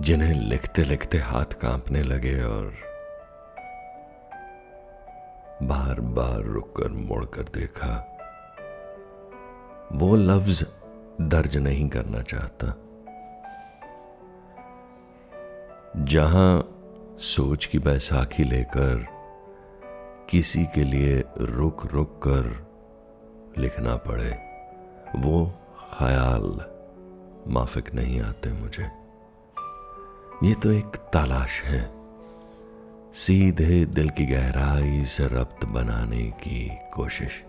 जिन्हें लिखते लिखते हाथ कांपने लगे और बार बार रुककर मुड़कर देखा, वो लफ्ज दर्ज नहीं करना चाहता। जहाँ सोच की बैसाखी लेकर किसी के लिए रुक रुक कर लिखना पड़े, वो ख्याल माफिक नहीं आते मुझे। ये तो एक तलाश है। सीधे दिल की गहराई से रब्त बनाने की कोशिश।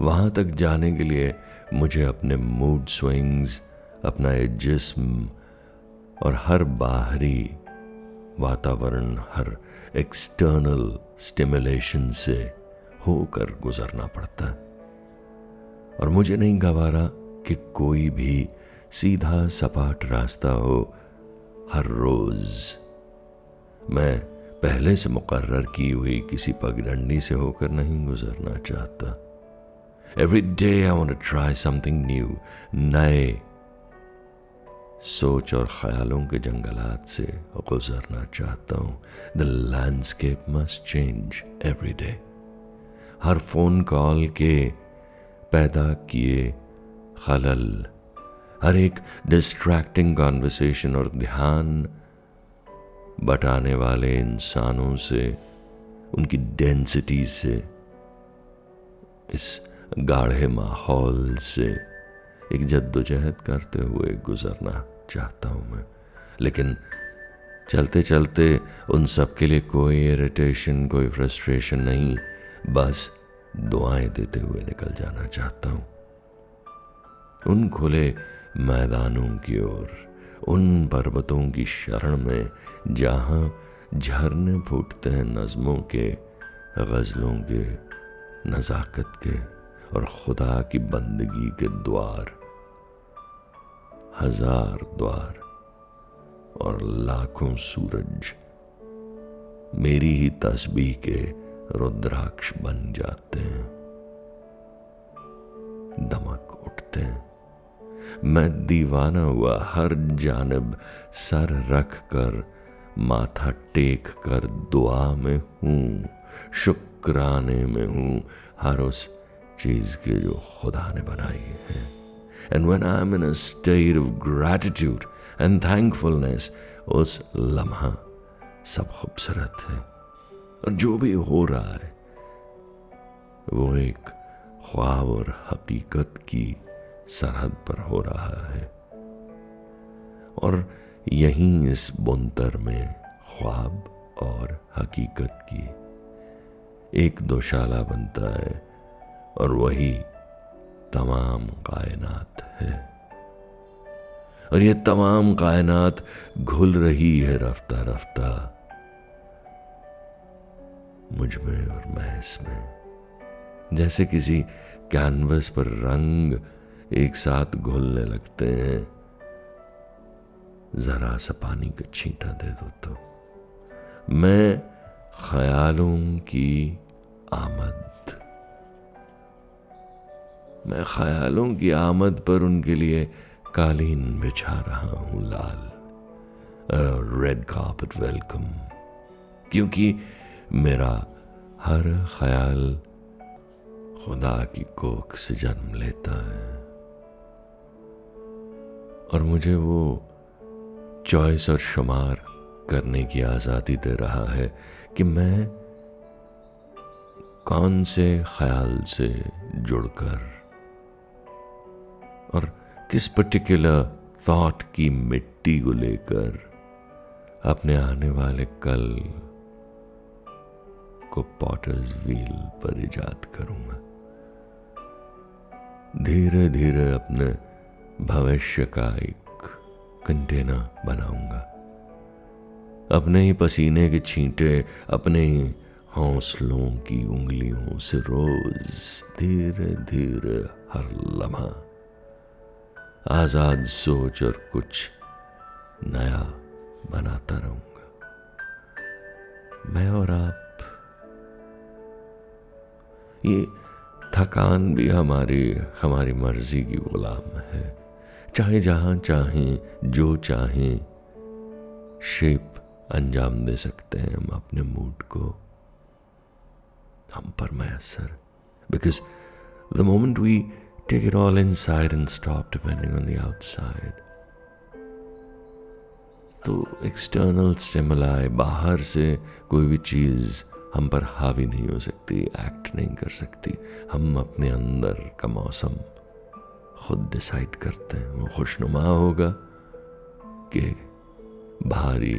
वहाँ तक जाने के लिए मुझे अपने मूड स्विंग्स अपना जिस्म और हर बाहरी वातावरण, हर एक्सटर्नल स्टिमुलेशन से होकर गुजरना पड़ता। और मुझे नहीं गवारा कि कोई भी सीधा सपाट रास्ता हो हर रोज। मैं पहले से मुकर्र की हुई किसी पगडंडी से होकर नहीं गुजरना चाहता। Every day I want try something new नए सोच और ख्यालों के जंगलात से गुजरना चाहता हूँ। The landscape must change every day her phone call के पैदा किए खलल हर एक डिस्ट्रैक्टिंग कॉन्वर्सेशन और ध्यान बटाने वाले इंसानों से, उनकी डेंसिटी से, इस गाढ़े माहौल से एक जद्दोजहद करते हुए गुजरना चाहता हूँ मैं। लेकिन चलते चलते उन सब के लिए कोई इरिटेशन कोई फ्रस्ट्रेशन नहीं, बस दुआएँ देते हुए निकल जाना चाहता हूँ। उन खुले मैदानों की ओर, उन पर्वतों की शरण में जहाँ झरने फूटते हैं नज्मों के, गजलों के, नज़ाकत के और खुदा की बंदगी के द्वार। हज़ार द्वार और लाखों सूरज मेरी ही तस्बीह के रुद्राक्ष बन जाते हैं। हैं मैं दीवाना हुआ हर जानब सर रख कर, माथा टेक कर दुआ में हूँ, शुक्राने में हूँ, हर उस चीज़ के जो खुदा ने बनाई है। And when I am in state of gratitude and thankfulness उस लम्हा सब खूबसूरत है। और जो भी हो रहा है, वो एक ख्वाब और हकीकत की सरहद पर हो रहा है। और यहीं इस बुनतर में ख्वाब और हकीकत की एक दोशाला बनता है और वही तमाम कायनात है। और ये तमाम कायनात घुल रही है रफ्ता रफ्ता मुझमें और में। जैसे किसी कैनवस पर रंग एक साथ घुलने लगते हैं। जरा सा पानी का छींटा दे दो तो। मैं ख्यालों की आमद। मैं ख्यालों की आमद पर उनके लिए कालीन बिछा रहा हूँ लाल। रेड कार्पेट वेलकम क्योंकि मेरा हर ख्याल खुदा की कोख से जन्म लेता है। और मुझे वो चॉइस और शुमार करने की आज़ादी दे रहा है कि मैं कौन से ख्याल से जुड़कर और किस पर्टिकुलर थॉट की मिट्टी को लेकर अपने आने वाले कल को पॉटर्स व्हील पर इजाद करूँगा धीरे धीरे अपने भविष्य का एक कंटेनर बनाऊँगा। अपने ही पसीने के छींटे, अपने ही हौसलों की उंगलियों से रोज धीरे धीरे हर लम्हा। आज़ाद सोच और कुछ नया बनाता रहूँगा। मैं और आप। ये थकान भी हमारी हमारी मर्ज़ी की गुलाम है। चाहे जहाँ चाहें, जो चाहें शेप अंजाम दे सकते हैं हम अपने मूड को। हम पर मैसर। Because the moment we take it all inside and stop depending on the outside तो एक्सटर्नल स्टेमलाई बाहर से कोई भी चीज़ हम पर हावी नहीं हो सकती एक्ट नहीं कर सकती। हम अपने अंदर का मौसम खुद डिसाइड करते हैं। वो खुशनुमा होगा कि भारी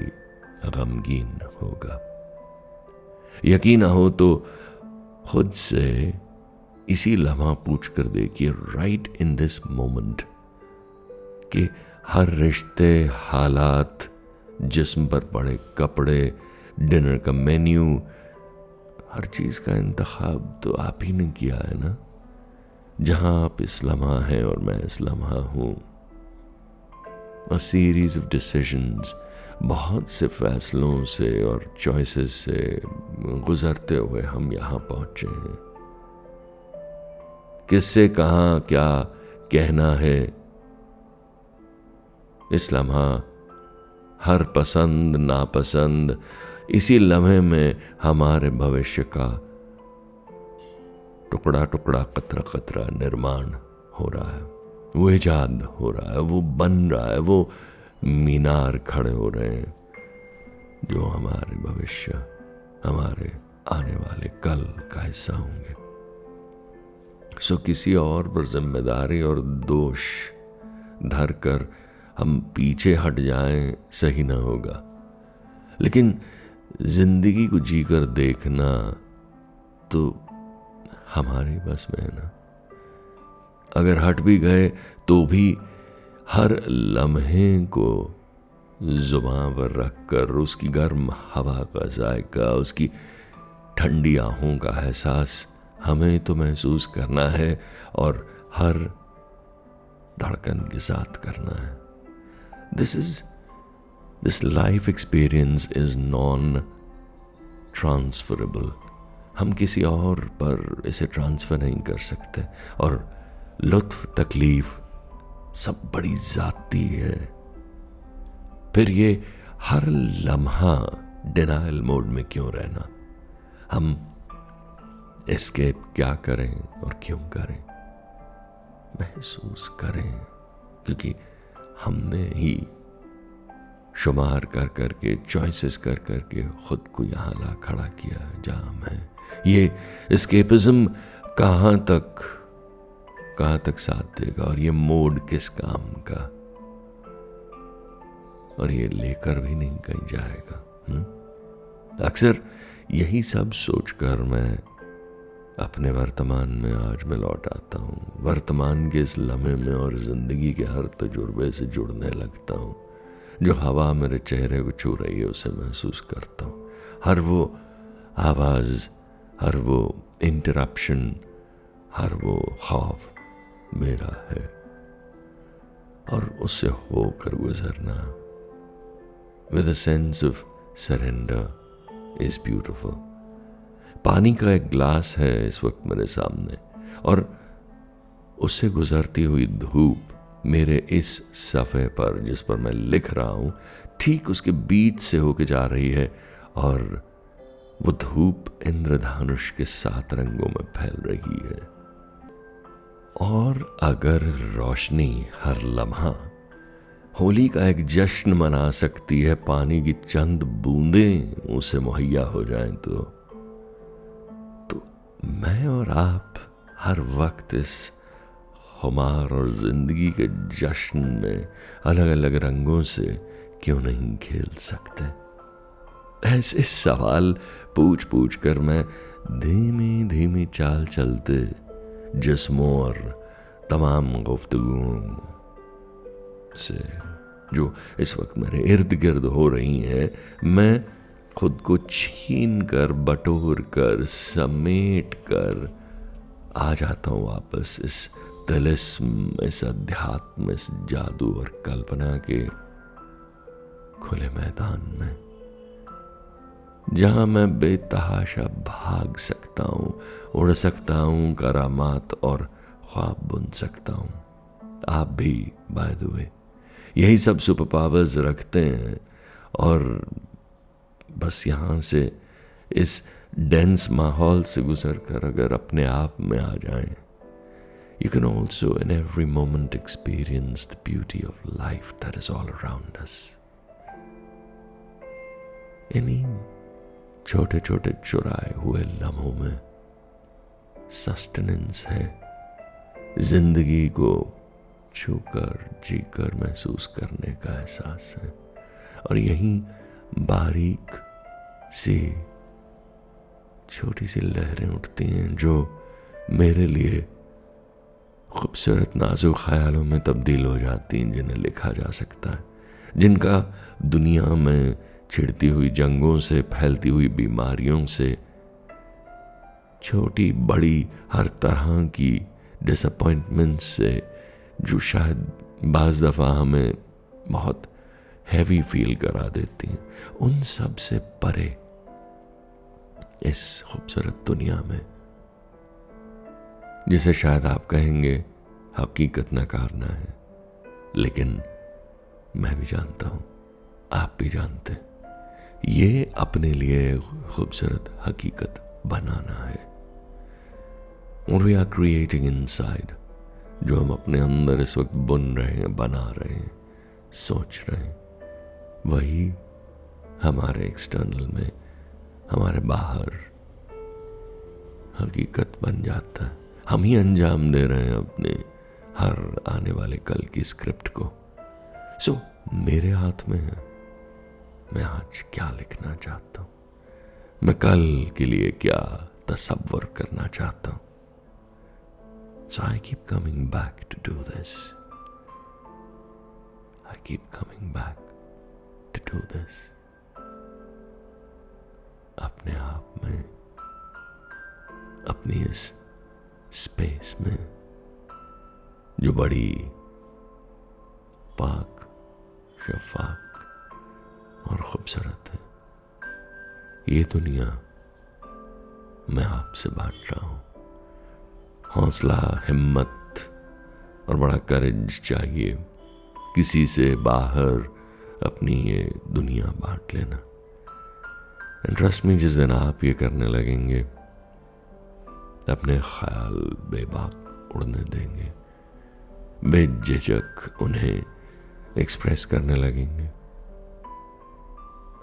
गमगीन होगा। यकीन हो तो खुद से इसी लम्हा पूछ कर देखिए राइट इन दिस मोमेंट कि हर रिश्ते, हालात, जिस्म पर पड़े कपड़े डिनर का मेन्यू हर चीज़ का इंतखब तो आप ही ने किया है ना? जहाँ आप इस लम्हा हैं और मैं इस लम्हा हूँ। अ सीरीज़ ऑफ़ डिसीजंस बहुत से फैसलों से और चॉइसेस से गुजरते हुए हम यहाँ पहुँचे हैं। किससे कहा क्या कहना है? इस लम्हा हर पसंद, नापसंद, इसी लम्हे में हमारे भविष्य का टुकड़ा टुकड़ा, कतरा कतरा निर्माण हो रहा है। वो ईजाद हो रहा है, वो बन रहा है, वो मीनार खड़े हो रहे हैं, जो हमारे भविष्य, हमारे आने वाले कल का हिस्सा होंगे। सो किसी और पर ज़िम्मेदारी और दोष धर कर हम पीछे हट जाएँ सही ना होगा। लेकिन ज़िंदगी को जीकर देखना तो हमारे बस में है ना अगर हट भी गए तो भी हर लम्हे को ज़ुबान पर रख कर उसकी गर्म हवा का जायका, उसकी ठंडी आहों का एहसास हमें तो महसूस करना है और हर धड़कन के साथ करना है this is this life experience is non transferable. हम किसी और पर इसे ट्रांसफ़र नहीं कर सकते। और लुत्फ, तकलीफ़ सब बड़ी जाती है। फिर ये हर लम्हा डिनाइल मोड में क्यों रहना? हम एस्केप क्या करें और क्यों करें? महसूस करें, क्योंकि हमने ही शुमार कर करके चॉइसेस कर करके खुद को यहाँ ला खड़ा किया, जहाँ हैं ये स्केपिज्म कहाँ तक कहाँ तक साथ देगा और ये मोड किस काम का? और ये लेकर भी नहीं कहीं जाएगा हम्म? अक्सर यही सब सोचकर मैं अपने वर्तमान में आज मैं लौट आता हूँ। वर्तमान के इस लम्हे में और ज़िंदगी के हर तजुर्बे से जुड़ने लगता हूँ। जो हवा मेरे चेहरे को छू रही है, उसे महसूस करता हूँ। हर वो आवाज़, हर वो इंटरप्शन हर वो खौफ मेरा है। और उससे होकर गुजरना with a sense of surrender is beautiful पानी का एक ग्लास है इस वक्त मेरे सामने, और उससे गुजरती हुई धूप मेरे इस सफ़े पर जिस पर मैं लिख रहा हूँ ठीक उसके बीच से होके जा रही है और वो धूप इंद्रधनुष के सात रंगों में फैल रही है। और अगर रोशनी हर लम्हा होली का एक जश्न मना सकती है पानी की चंद बूंदें उसे मुहैया हो जाएँ तो, तो मैं और आप हर वक्त इस खुमार और ज़िंदगी के जश्न में अलग अलग रंगों से क्यों नहीं खेल सकते? ऐसे सवाल पूछ पूछ कर मैं धीमी धीमी चाल चलते जिस्मों और तमाम गुफ्तगुओं से, जो इस वक्त मेरे इर्द गिर्द हो रही हैं, मैं खुद को छीन कर बटोर कर समेट कर आ जाता हूँ वापस इस तलिस्म इस अध्यात्म, इस जादू और कल्पना के खुले मैदान में, जहाँ मैं बेतहाशा भाग सकता हूँ, उड़ सकता हूँ, करामात और ख्वाब बुन सकता हूँ। आप भी बाय द वे यही सब सुपर पावर्स रखते हैं और बस यहाँ से इस डेंस माहौल से गुजर कर अगर अपने आप में आ जाएँ you can also, in every moment, experience the beauty of life that is all around us. इन्हीं छोटे छोटे चुराए हुए लम्हों में सस्टेनेंस है ज़िंदगी को छूकर, जीकर महसूस करने का एहसास है और यही बारीक सी छोटी सी लहरें उठती हैं जो मेरे लिए खूबसूरत, नाजुक ख्यालों में तब्दील हो जाती हैं, जिन्हें लिखा जा सकता है। जिनका दुनिया में छिड़ती हुई जंगों से, फैलती हुई बीमारियों से, छोटी बड़ी हर तरह की डिसअपॉइंटमेंट से जो शायद बज़ दफ़ा हमें बहुत हैवी फील करा देती हैं। उन सबसे परे इस खूबसूरत दुनिया में जिसे शायद आप कहेंगे हकीकत नकारना है। लेकिन मैं भी जानता हूँ, आप भी जानते हैं, ये अपने लिए खूबसूरत हकीकत बनाना है। और वी आर क्रिएटिंग इन जो हम अपने अंदर इस वक्त बुन रहे हैं, बना रहे हैं, सोच रहे हैं, वही हमारे एक्सटर्नल में, हमारे बाहर हकीकत बन जाता है। हम ही अंजाम दे रहे हैं अपने हर आने वाले कल की स्क्रिप्ट को सो मेरे हाथ में है मैं आज क्या लिखना चाहता हूँ मैं कल के लिए क्या तस्वर करना चाहता हूँ So, I keep coming back to do this. I keep coming back to do this. अपने आप में, अपनी इस स्पेस में, जो बड़ी पाक, शफाक और खूबसूरत है। ये दुनिया मैं आपसे बांट रहा हूँ। हौसला, हिम्मत और बड़ा करेज चाहिए किसी से बाहर अपनी ये दुनिया बांट लेना। इंटरेस्ट में जिस दिन आप ये करने लगेंगे अपने ख्याल बेबाक उड़ने देंगे। बेझिझक उन्हें एक्सप्रेस करने लगेंगे।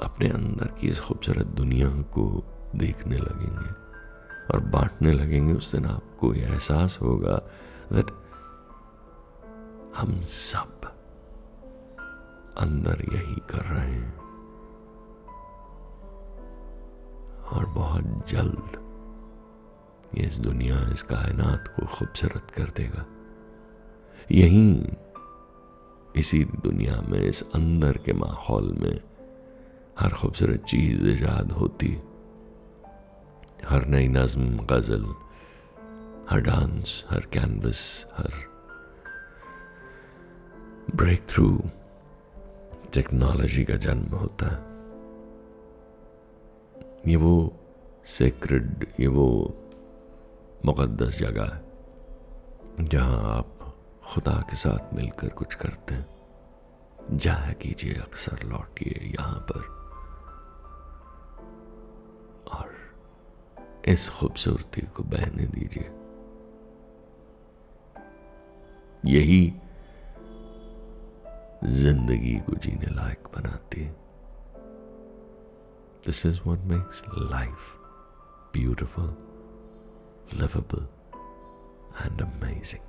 अपने अंदर की इस खूबसूरत दुनिया को देखने लगेंगे और बांटने लगेंगे। उस दिन आपको यह एहसास होगा दैट हम सब अंदर यही कर रहे हैं। और बहुत जल्द ये इस दुनिया, इस कायनात को खूबसूरत कर देगा। यहीं इसी दुनिया में, इस अंदर के माहौल में हर खूबसूरत चीज़ ईजाद होती। हर नई नज्म, गज़ल, हर डांस, हर कैनवस, हर ब्रेक थ्रू टेक्नोलॉजी का जन्म होता है। ये वो सेक्रेड ये वो मुकद्दस जगह है, जहाँ आप खुदा के साथ मिलकर कुछ करते हैं। जाया कीजिए अक्सर लौटिए यहाँ पर। और इस खूबसूरती को बहने दीजिए। यही ज़िंदगी को जीने लायक बनाती है। This is what makes life beautiful livable, and amazing.